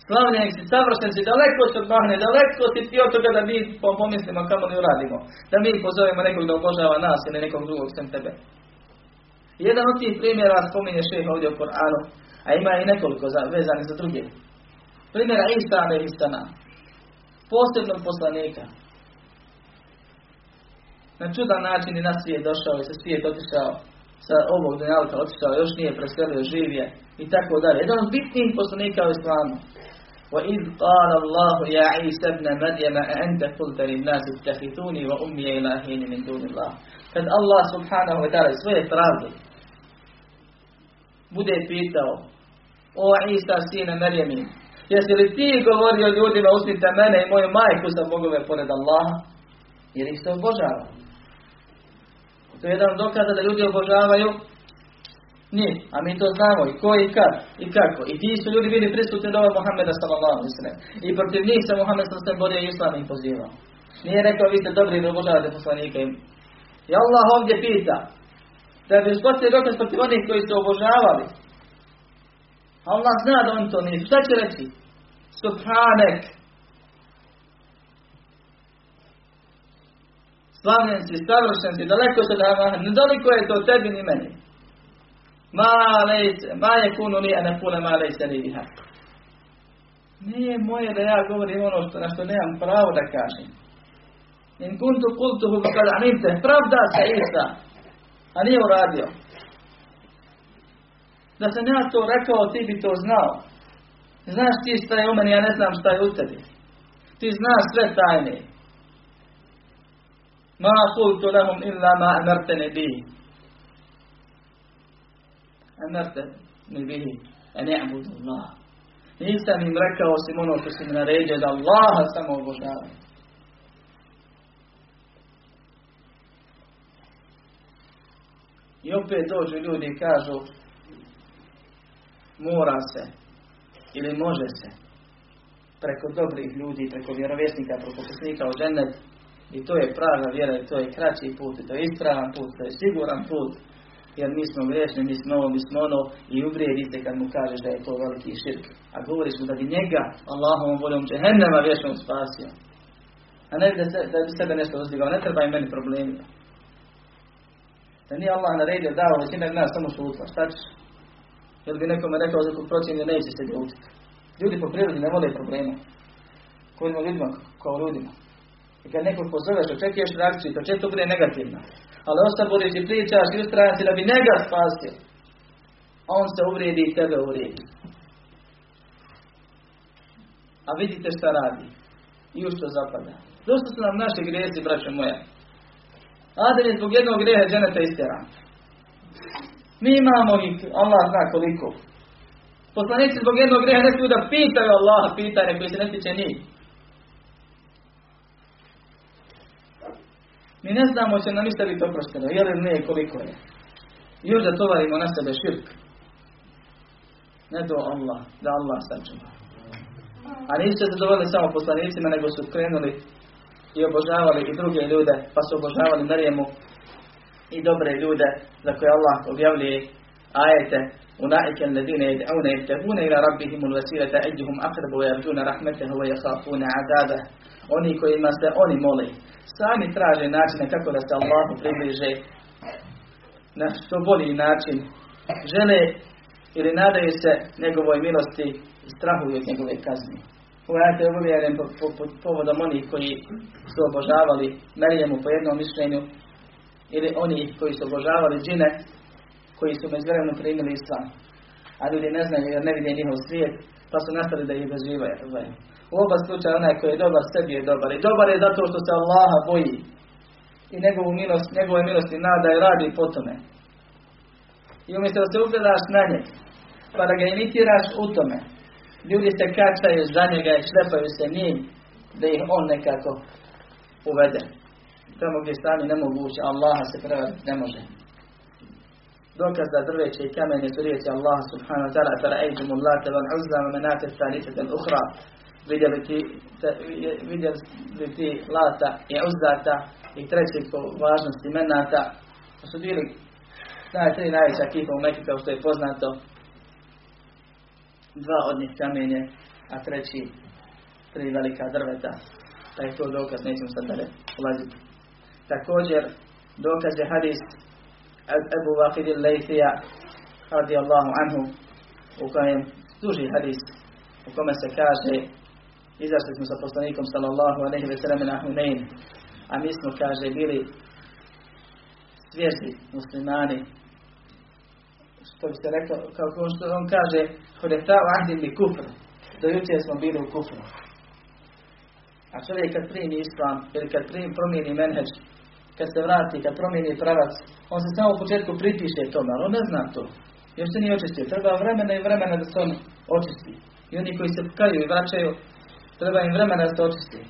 Slavljenik si, savršen si, daleko se od bahne, daleko si ti od toga da mi pomislimo kamo ne uradimo. Da mi pozovemo nekog da obožava nas ili nekog drugog sem tebe. Jedan od tih primjera spominje šeha ovdje u Koranu, a ima i nekoliko za, vezanih za druge. Primjera Isa alaihissalam. Posebnog poslanika. Na čudan način i na svijet došao i sa svijet otišao sa ovog dunjalka otišao, još nije preselio, živje i tako dalje. Jedan od bitnijih poslanika u islamu. وإذ قال الله يا عيسى ابن مريم أأنت قلت للناس اتخذوني وأمي إلهين من دون الله kad Allah subhanahu wa ta'ala svoje pravde bude pitao o Isa sine Merjemi jesi li ti govorio ljudima uzmite mene i moju majku za bogove pored Allaha jer ih se obožava to je jedan dokaz da ljudi obožavaju njih, a mi to znamo i ko i kad i kako. I ti su ljudi bili prisutni do Muhammeda sallallahu alaihi I protiv njih se Muhammed sallallahu borio i islam pozivao. Nije rekao vi ste dobri da obožavate poslanike. I Allah ovdje pita da bi uspostavio dokaz protiv onih koji su obožavali. Allah zna da oni to nisu. Šta će reći? Subhanek. Slavljen si, savršen si, daleko se da ne daleko je to tebi ni meni. Ma lejse, ma je kunu li, a ne pune ma lejse li biha. Nije moje da ja govorim ono što, na što nemam pravo da kažem. In kuntu kultuhu kada anite, pravda se Isa, a nije uradio. Da sam ja to rekao, ti bi to znao. Znaš ti šta je u meni, ja ne znam šta je u tebi. Ti znaš sve tajne. Ma kultu lahum illa ma amartene bihi. Amartene bihi. A ne abudu Allah. Nisam im rekao osim ono što si mi naredio da Allaha samo obožavaju. I opet dođu ljudi i kažu mora se ili može se preko dobrih ljudi, preko vjerovjesnika, preko poslanika u džennet i to je prava vjera i to je kraći put i to je ispravan put, to je siguran put jer mi smo grešni, mi smo ovo, mi smo ono i uvrijedite kad mu kažeš da je to veliki širk. A govoriš mu da bi njega Allahom voljom džehennema vječnom spasio. A ne da, se, da bi sebe nešto uzdigao, ne treba i meni problemi. Da nije Allah naredio dao većina nas samo šutla, šta ćeš? Ili bi nekome rekao za procjenju neće se ljutiti. Ljudi po prirodi ne vole problema. Kojima ljudima kao ljudima. I kad nekog pozoveš, očekuješ reakciju, to često bude negativna. Ali ostaboriš i pričaš i ustrajan da bi njega spasio. On se uvrijedi i tebe uvrijedi. A vidite šta radi. I u što zapada. Dosta su nam naši grijesi, braćo moja. Adem je zbog jednog greha dženeta istjeran. Mi imamo ih, Allah zna koliko. Poslanici zbog jednog greha ne da pitaju Allah pitanje koji se ne tiče njih. Mi ne znamo će nam ništa biti oprošteno, ne koliko je. I da tovarimo na sebe širk. Ne do Allah, da Allah sačuva. A nisu se zadovoljili samo poslanicima, nego su krenuli i obožavali i druge ljude, pa su obožavali Marijemu i dobre ljude za koje Allah objavljuje ajete Ulaike alladine yed'una yabtaguna ila rabbihim alwasilata ayyuhum aqrabu wa yarjuna rahmatahu wa yakhafuna 'adabahu. Oni kojima se oni mole, sami traže načine kako da se Allahu približe na što bolji način. Žele ili nadaju se njegovoj milosti i strahuju od njegove kazne. Ovaj ajet je objavljen po, po, po, povodom onih koji su obožavali Merijemu po jednom mišljenju ili oni koji su obožavali džine koji su međuvremenu primili islam. A ljudi ne znaju jer ne vide njihov svijet, pa su nastali da ih dozivaju. U oba slučaja onaj koji je dobar sebi je dobar. I dobar je zato što se Allaha boji. I njegovu milost, njegove milosti nada i radi po tome. I umjesto da se ugledaš na njeg, pa da ga imitiraš u tome, ljudi se kačaju za njega i šlepaju se njim, da ih on nekako uvede. Tamo gdje sami ne mogu ući, Allaha se prevariti ne može. Dokaz da drveće i kamenje su riječi Allah subhanahu wa ta'ala fara ejđumu late van wa menate thalithata al-ukhra vidjeli ti, vidjeli ti lata i uzdata i treći po važnosti menata. To su bili naj, tri najveća kipa u Mekke kao što je poznato. Dva od njih kamenje a treći tri velika drveta. Da je to dokaz nećemo sad dalje ulaziti. Također dokaz je hadis Ebu Vakid il-Lejfija radijallahu anhu u kojem duži hadis u kome se kaže izašli smo sa poslanikom sallallahu alaihi ve sellem na Hunain, a mi smo, kaže, bili svježi muslimani, što bi se rekao, kao što on kaže, hudefa ahdim bi kufr, do jučer smo bili u kufru. A čovjek kad primi islam, ili kad primi, promijeni menheđ, kad se vrati, kad promijeni pravac, on se samo u početku pripiše tome, ali on ne zna to. Još se nije očistio. Treba vremena i vremena da se on očisti. I oni koji se kaju i vraćaju, treba im vremena da se očisti.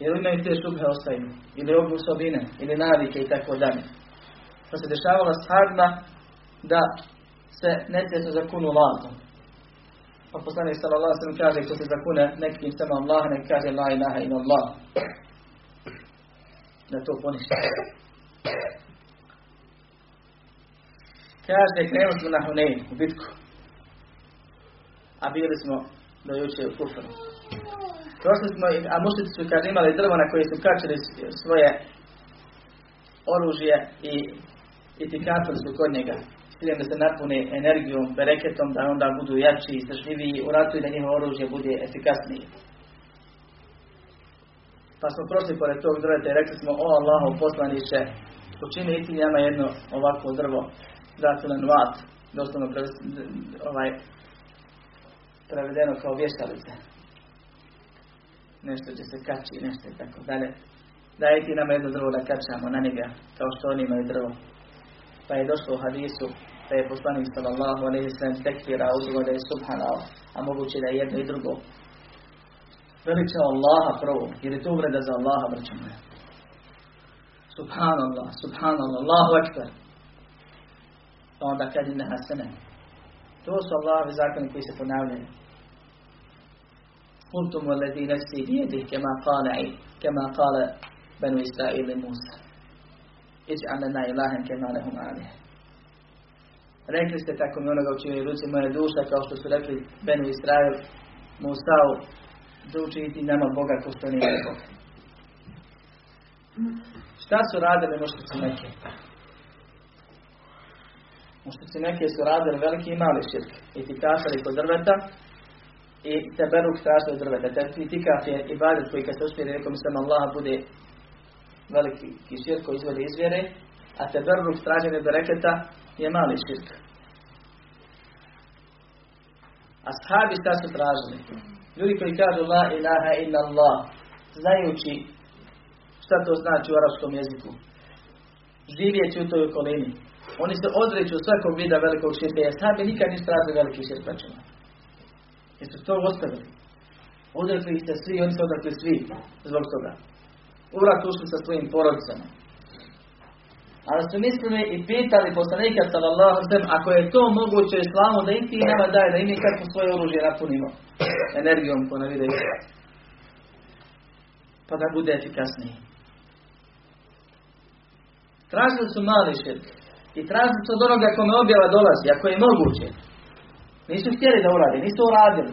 Jer imaju te šubhe ostaju. Ili osobine, ili navike i tako dalje. Pa se dešavalo s da se nesvjesno zakunu latom. Pa poslanik sallallahu ve kaže ko se zakune nekim samo Allah, ne kaže la ilaha illa Allah. Da to poništi. Kaže, krenuli smo na Hunein, u bitku. A bili smo do juče u kufru. Prošli smo, a mušnici su kad imali drvo na koje su kačili svoje oružje i i tikatili su kod njega ciljem da se napune energijom, bereketom, da onda budu jači i izdržljiviji u ratu i da njihovo oružje bude efikasnije. Pa smo prošli pored tog drveta i rekli smo, o Allahov poslaniće, učini njama jedno ovakvo drvo, zatulen vat, doslovno ovaj, prevedeno kao vješalice. Nešto će se kači, nešto i tako dalje. Daj ti nama jedno drvo da kačamo na njega, kao što oni imaju drvo. Pa je došlo u hadisu da je poslanik sallallahu alaihi sallam tekfira uzgo da je subhanallah, a moguće da je jedno i drugo veliča Allaha prvo, jer je to uvreda za Allaha braćo moja. Subhanallah, subhanallah, Allahu ekber. Pa onda kad ime hasene. To su Allahovi zakoni koji se ponavljaju. Kultum alladhi nafsi bijedih kema kala i kema kala benu Israili Musa. Iđ'an lana ilahem kema lehum alih. Rekli ste tako mi onoga u čijoj ruci moja duša, kao što su rekli Benu Israil, Musa da učiniti nama Boga ko što nije. Šta su radili mušnici neke? Mušnici neke su radili veliki i mali širk. I ti kasali kod drveta i teberuk strašno od drveta. Te tikaf je ibadet koji kad se uspije rekom sam Allah bude veliki širk koji izvode izvjere, a teberuk straženje bereketa je mali širk. Ashabi šta su tražili? Ljudi koji kažu la ilaha illa Allah, znajući šta to znači u arapskom jeziku. Živjeći u toj okolini. Oni se odreću svakog vida velikog širka, jer sami nikad nisu tražili veliki širk praćima. Jer su to ostavili. Odrekli ih se svi, oni su odrekli svi zbog toga. Uvrat ušli sa svojim porodicama. Ali su mislili i pitali poslanika sallallahu sallam, ako je to moguće islamu, da i ti nama daje, da i mi kako svoje oružje napunimo energijom ko vide Pa da bude efikasniji. Tražili su mali širk. I tražili su od onoga kome objava dolazi, ako je moguće. Nisu htjeli da urade, nisu uradili.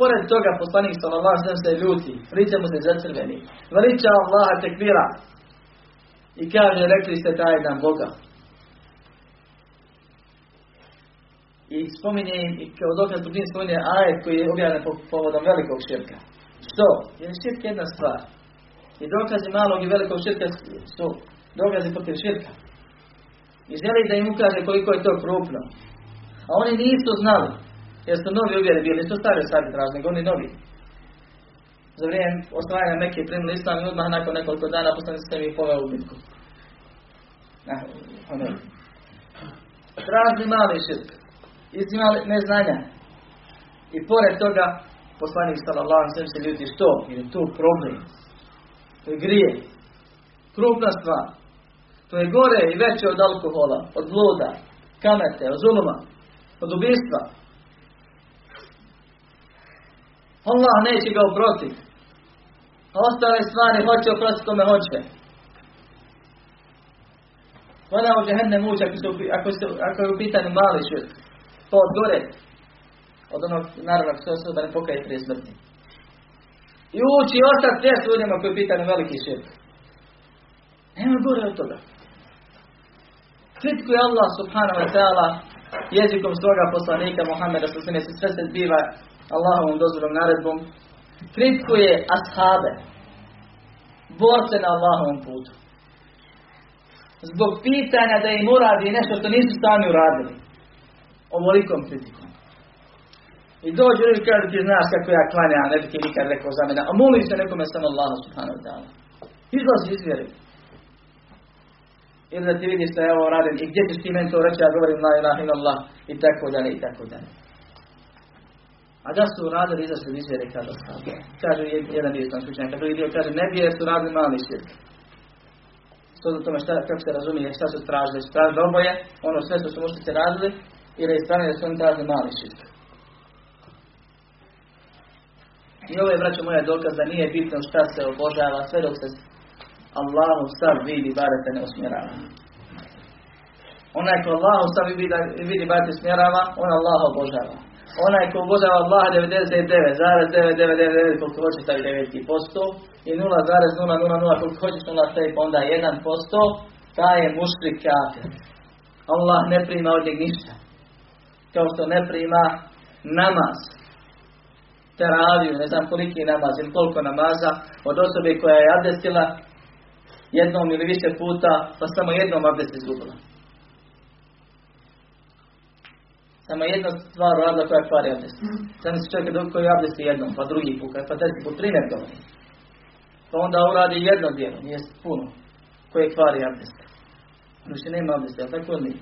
pored toga poslanik sallallahu sallam se ljuti, lice mu se zacrveni. Veliča Allaha tekvira. I kaže, rekli ste taj dan Boga. I spominje, i kao dokaz Budin spominje ajet koji je objavljen po, povodom velikog širka. Što? Jer je širk jedna stvar. I dokazi malog i velikog širka su dokazi protiv širka. I želi da im ukaže koliko je to krupno. A oni nisu znali. Jer su novi uvjeri bili, nisu stari sad tražni, oni novi za vrijeme osvajanja Mekke primili islam i odmah nakon nekoliko dana poslani se mi poveo u bitku. Tražni mali širk. Izimali neznanja. I pored toga poslanik sallallahu alejhi se ljuti što? Jer je to problem. To je grije. Krupna stvar. To je gore i veće od alkohola, od bluda, kamete, od zuluma, od ubistva. Allah neće ga oprostiti. A ostale stvari hoće oprostiti kome hoće. Ona u džehennem muče ako, ako, ako je u pitanju mali širk. To gore. Od onog naravno što se da ne pokaje prije smrti. I ući i ostati s ljudima koji je pitanju veliki širk. Nema gore od toga. Kritikuje Allah subhanahu wa ta'ala jezikom svoga poslanika Muhammeda sa sve sve se zbiva Allahovom dozvolom naredbom, kritikuje ashabe, borce na Allahovom putu. Zbog pitanja da im uradi nešto što nisu sami uradili. Ovolikom kritikom. I dođe i kaže ti znaš kako ja klanjam, ne bi ti nikad rekao za mene. A moli se nekome samo Allahu subhanahu wa ta'ala. Izlazi iz vjeri. Ili da ti vidiš da ja ovo radim i gdje ćeš ti meni to reći, ja govorim la ilaha illallah i tako dalje i tako dalje. A da su radili izašli iz vjere kada Kaže jedan dio islamski učenjaka, drugi dio kaže ne bi jer su radili mali širk. Što do tome šta, kako se razumije, šta su tražili, su tražili oboje, ono sve što su mušnici radili, ili je strane da su oni tražili mali širk. I ovo je, braćo moja, dokaz da nije bitno šta se obožava, sve dok se Allahu stav vidi, bare te ne usmjerava. Onaj ko Allahu stav vidi, vidi bare te smjerava, on Allah obožava. Onaj ko obožava Allah 99,999 koliko hoće stavi 9% i 0,000 koliko hoćeš 0,7 pa onda 1%, taj je mušlik kafir. Allah ne prima od njeg ništa. Kao što ne prima namaz teraviju, ne znam koliki namaz ili koliko namaza od osobe koja je abdestila jednom ili više puta, pa samo jednom abdest izgubila. Samo jedna stvar radila koja kvari abdest. Sam se čovjek koji abdesti jednom, pa drugi put, pa treći put, tri ne. Pa onda uradi jedno djelo, nije puno, koje kvari abdest. Što nema abdesta, tako li?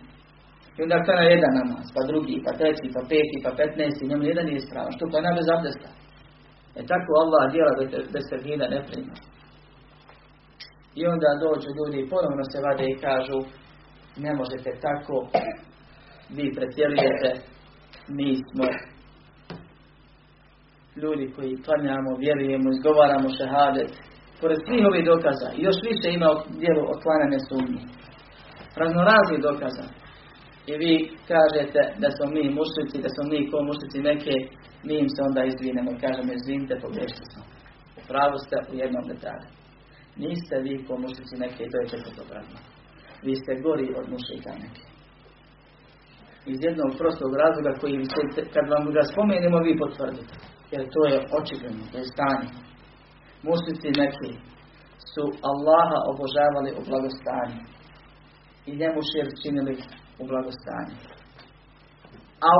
I onda kada jedan namaz, pa drugi, pa treći, pa peti, pa petnesti, njemu jedan nije ispravan. Što je bez abdesta? E tako Allah djela bez tevhida ne prima. I onda dođu ljudi i ponovno se vade i kažu ne možete tako, vi pretjerujete, mi smo ljudi koji klanjamo, vjerujemo, izgovaramo šehadet. Pored svih ovih dokaza, još više ima dijelu otklanjanja sumnji. Raznorazni dokaza. I vi kažete da smo mi mušlici, da smo mi ko mušlici neke, mi im se onda izvinemo i kažemo izvinite, pogrešili smo. Pravu ste u jednom detalju. Niste vi ko mušlici neke to je četvrto Vi ste gori od mušlika neke. Iz jednog prostog razloga koji se, kad vam ga spomenemo, vi potvrdite. Jer to je očigledno, to je stanje. Mušlici neki su Allaha obožavali u blagostanju. I njemu šir činili u blagostanju. A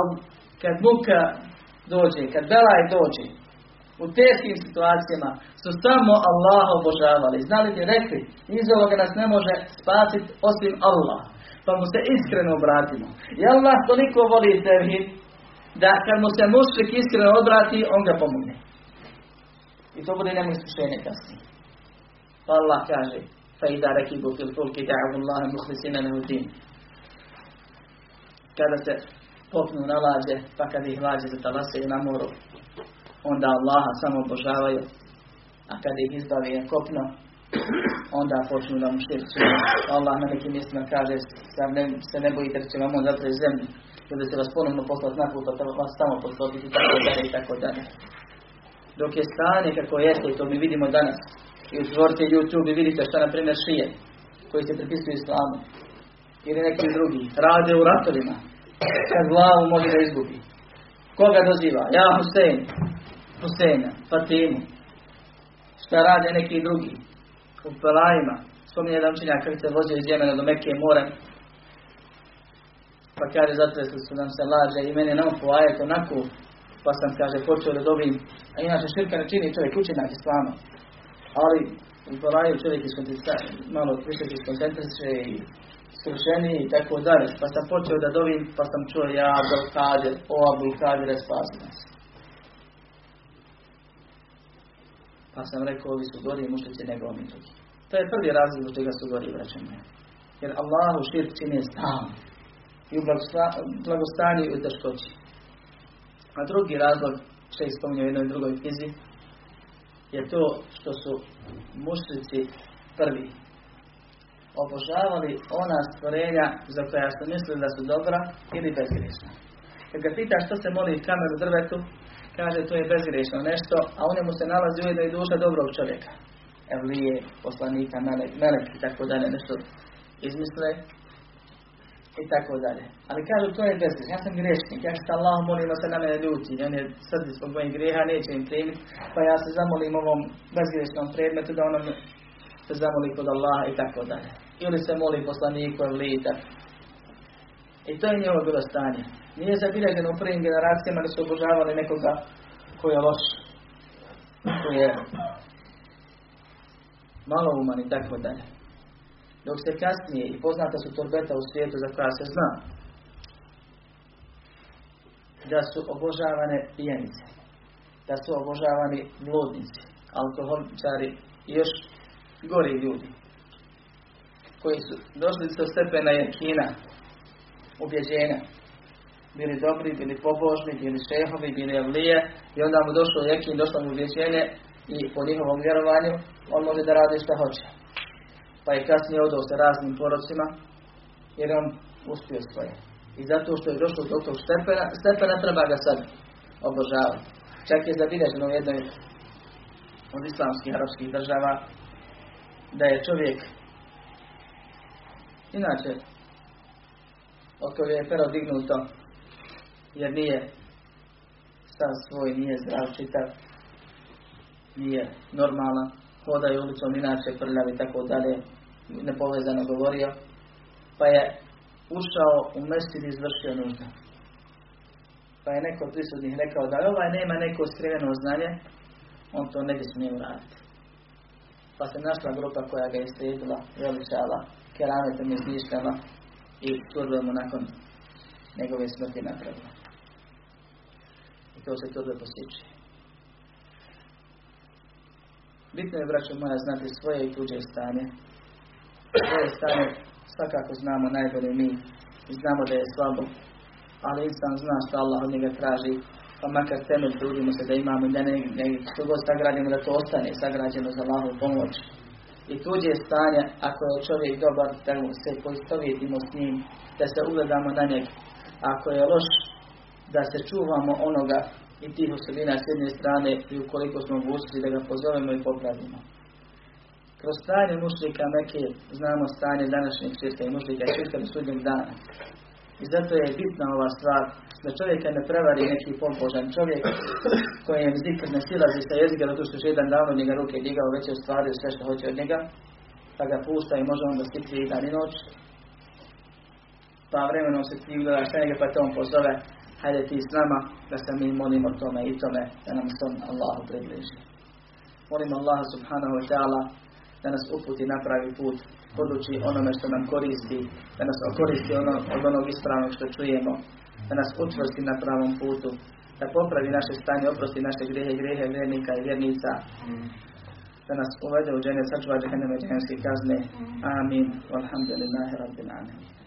kad muka dođe, kad belaj dođe, u teškim situacijama su samo Allah obožavali. Znali bi rekli, iz ovoga nas ne može spasiti osim Allah. Pa mu se iskreno obratimo. I Allah toliko voli tevhid, da kad mu se mušlik iskreno obrati, on ga pomogne. I to bude njemu iskušenje kasnije. Pa Allah kaže, ida rekibu fil fulki da'avu Allah muhlisina din. Kada se popnu na lađe, pa kad ih lađe zatalasaju na moru, onda Allaha samo obožavaju, a kad ih izbavi na kopno, onda počnu da mu širću. Allah na nekim mjestima kaže, ne, se ne bojite da će vam on zapravo zemlju, da će vas ponovno poslati na put, pa vas tamo poslati tako dalje i tako dalje. Dok je stanje kako jeste, i to mi vidimo danas, i otvorite YouTube i vidite šta, na primjer, šije, koji se pripisuju islamu, ili neki drugi, rade u ratovima, kad glavu može da izgubi. Koga doziva? Ja Husein, Huseina, Fatimu. Šta rade neki drugi? U Pelajima. Spominje jedan učenjak kako se vozio iz Jemena do Mekke morem. Pa kaže, zatresli su nam se laže i mene nam po ajetu onako. Pa sam, kaže, počeo da dobim. A inače širka ne čini čovjek učenjak islama. Ali u Pelaju čovjek malo više iskoncentriše i skrušeniji i tako dalje. Pa sam počeo da dovim, pa sam čuo ja Abdul Kadir, o Abdul Kadir, spasi nas. Pa sam rekao, ovi su gori mušlici nego oni drugi. To je prvi razlog zbog čega su gori, vraćamo. Jer Allahu širk čini stan. I u blagostanju i u teškoći. A drugi razlog, što je spominjao u jednoj drugoj knjizi, je to što su mušlici prvi obožavali ona stvorenja za koja su mislili da su dobra ili bezgriješna. Kad ga pita što se moli kameru drvetu, kaže to je bezgriješno nešto, a u njemu se nalazi ujedno i duša dobrog čovjeka. Evlije, poslanika, melek, melek i tako dalje, nešto izmisle. i tako dalje. Ali kažu to je bezgrešno, ja sam grešnik, ja što Allah molim da se na mene ljuti, on je srdi zbog mojih grijeha, neće im primiti, pa ja se zamolim ovom bezgrešnom predmetu da ono se zamoli kod Allaha i tako dalje. Ili se moli poslaniku lita. I to je njihovo bilo stanje. Nije zabilježeno u prvim generacijama da su obožavali nekoga koji je loš, koji je malouman i tako dalje. Dok se kasnije, i poznata su torbeta u svijetu za koja se zna, da su obožavane pijenice, da su obožavani bludnici, alkoholičari i još gori ljudi, koji su došli do stepena kina, ubjeđenja, bili dobri, bili pobožni, bili šehovi, bili avlije i onda mu došlo jekin, došlo mu ubjeđenje i po njihovom vjerovanju on može da radi što hoće. Pa je kasnije odao sa raznim porocima jer on uspio svoje. I zato što je došlo do tog stepena, stepena treba ga sad obožavati. Čak je zabilježeno u jednoj od islamskih arapskih država da je čovjek inače od koga je pero dignuto jer nije sam svoj, nije zdrav, čitav, nije normalan, hodaju ulicom inače prljav i tako dalje, nepovezano govorio, pa je ušao u mestir i izvršio nužda. Pa je neko prisutnih rekao da ovaj nema neko skriveno znanje, on to ne bi smio uraditi. Pa se našla grupa koja ga je istredila, veličala, kerametom izmišljala i turbe nakon njegove smrti napravila. I to se turbe posjeće. Bitno je, braćo moja, znati svoje i tuđe stanje. Svoje stanje svakako znamo najbolje mi i znamo da je slabo, ali insan zna što Allah od njega traži, pa makar temelj trudimo se da imamo i da ne, ne što god sagradimo da to ostane sagrađeno za Allahu pomoć. I tuđe stanje, ako je čovjek dobar, da se poistovjetimo s njim, da se ugledamo na njeg. Ako je loš, da se čuvamo onoga i tih osobina s jedne strane i ukoliko smo mogućnosti da ga pozovemo i popravimo. Kroz stanje mušlika Meke znamo stanje današnjeg svijeta i mušlika svijeta do sudnjeg dana. I zato je bitna ova stvar da čovjeka ne prevari neki pobožan čovjek [COUGHS] kojem zikr ne silazi sa jezika zato što je jedan davno njega ruke digao već je ostvario sve što hoće od njega pa ga pušta i može onda stiti i dan i noć pa vremenom se ti ugleda sve njega pa te on pozove hajde ti s nama da se mi molimo tome i tome da nam se on Allahu približi. Molimo Allaha subhanahu wa ta'ala da nas uputi na pravi put, poduči onome što nam koristi, da nas koristi ono, od onog ispravnog što čujemo, da nas učvrsti na pravom putu, da popravi naše stanje, oprosti naše grehe, grehe vjernika i vjernica, da nas uvede u džene, sačuva džehenneme džehenske kazne. Amin. Walhamdulillahi rabbil alamin.